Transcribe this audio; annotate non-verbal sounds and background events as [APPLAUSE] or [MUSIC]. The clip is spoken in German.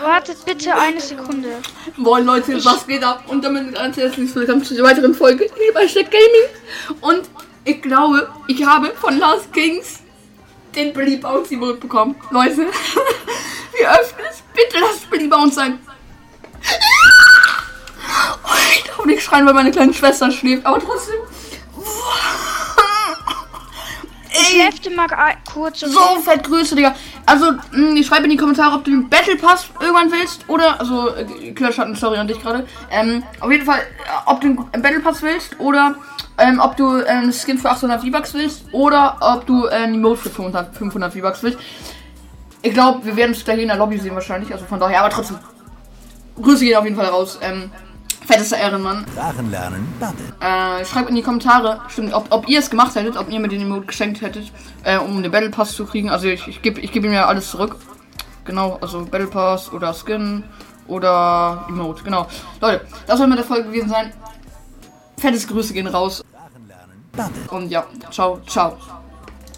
wartet bitte eine Sekunde. Moin Leute, was geht ab? Und damit ganz herzlich willkommen zu der weiteren Folge bei Stack Gaming. Und ich glaube, ich habe von Last Kings den Billy Bounce Emote bekommen. Leute, [LAUGHS] wir öffnen es. Bitte lasst Billy Bounce sein. Ich darf nicht schreien, weil meine kleine Schwester schläft, aber trotzdem. Mal ein- kurz. so fett Grüße, Digga. Also, mh, schreib in die Kommentare, ob du den Battle Pass irgendwann willst oder, also, äh, Killerschatten, sorry an dich gerade. Ähm, auf jeden Fall, äh, ob du den Battle Pass willst oder, ähm, ob du äh, einen Skin für 800 V-Bucks willst oder ob du äh, einen Emote für 500, 500 V-Bucks willst. Ich glaube, wir werden es gleich in der Lobby sehen wahrscheinlich, also von daher, aber trotzdem. Grüße gehen auf jeden Fall raus. Ähm, fettester Ehrenmann. Sprachen lernen, Bubble. Äh, schreibt in die Kommentare, stimmt, ob, ob ihr es gemacht hättet, ob ihr mir den Emote geschenkt hättet, äh, um den Battle Pass zu kriegen. Also ich, ich gebe ich geb ihm ja alles zurück. Genau, also Battle Pass oder Skin oder Emote, genau. Leute, das soll mit der Folge gewesen sein. Fettes Grüße gehen raus. Und ja, ciao, ciao.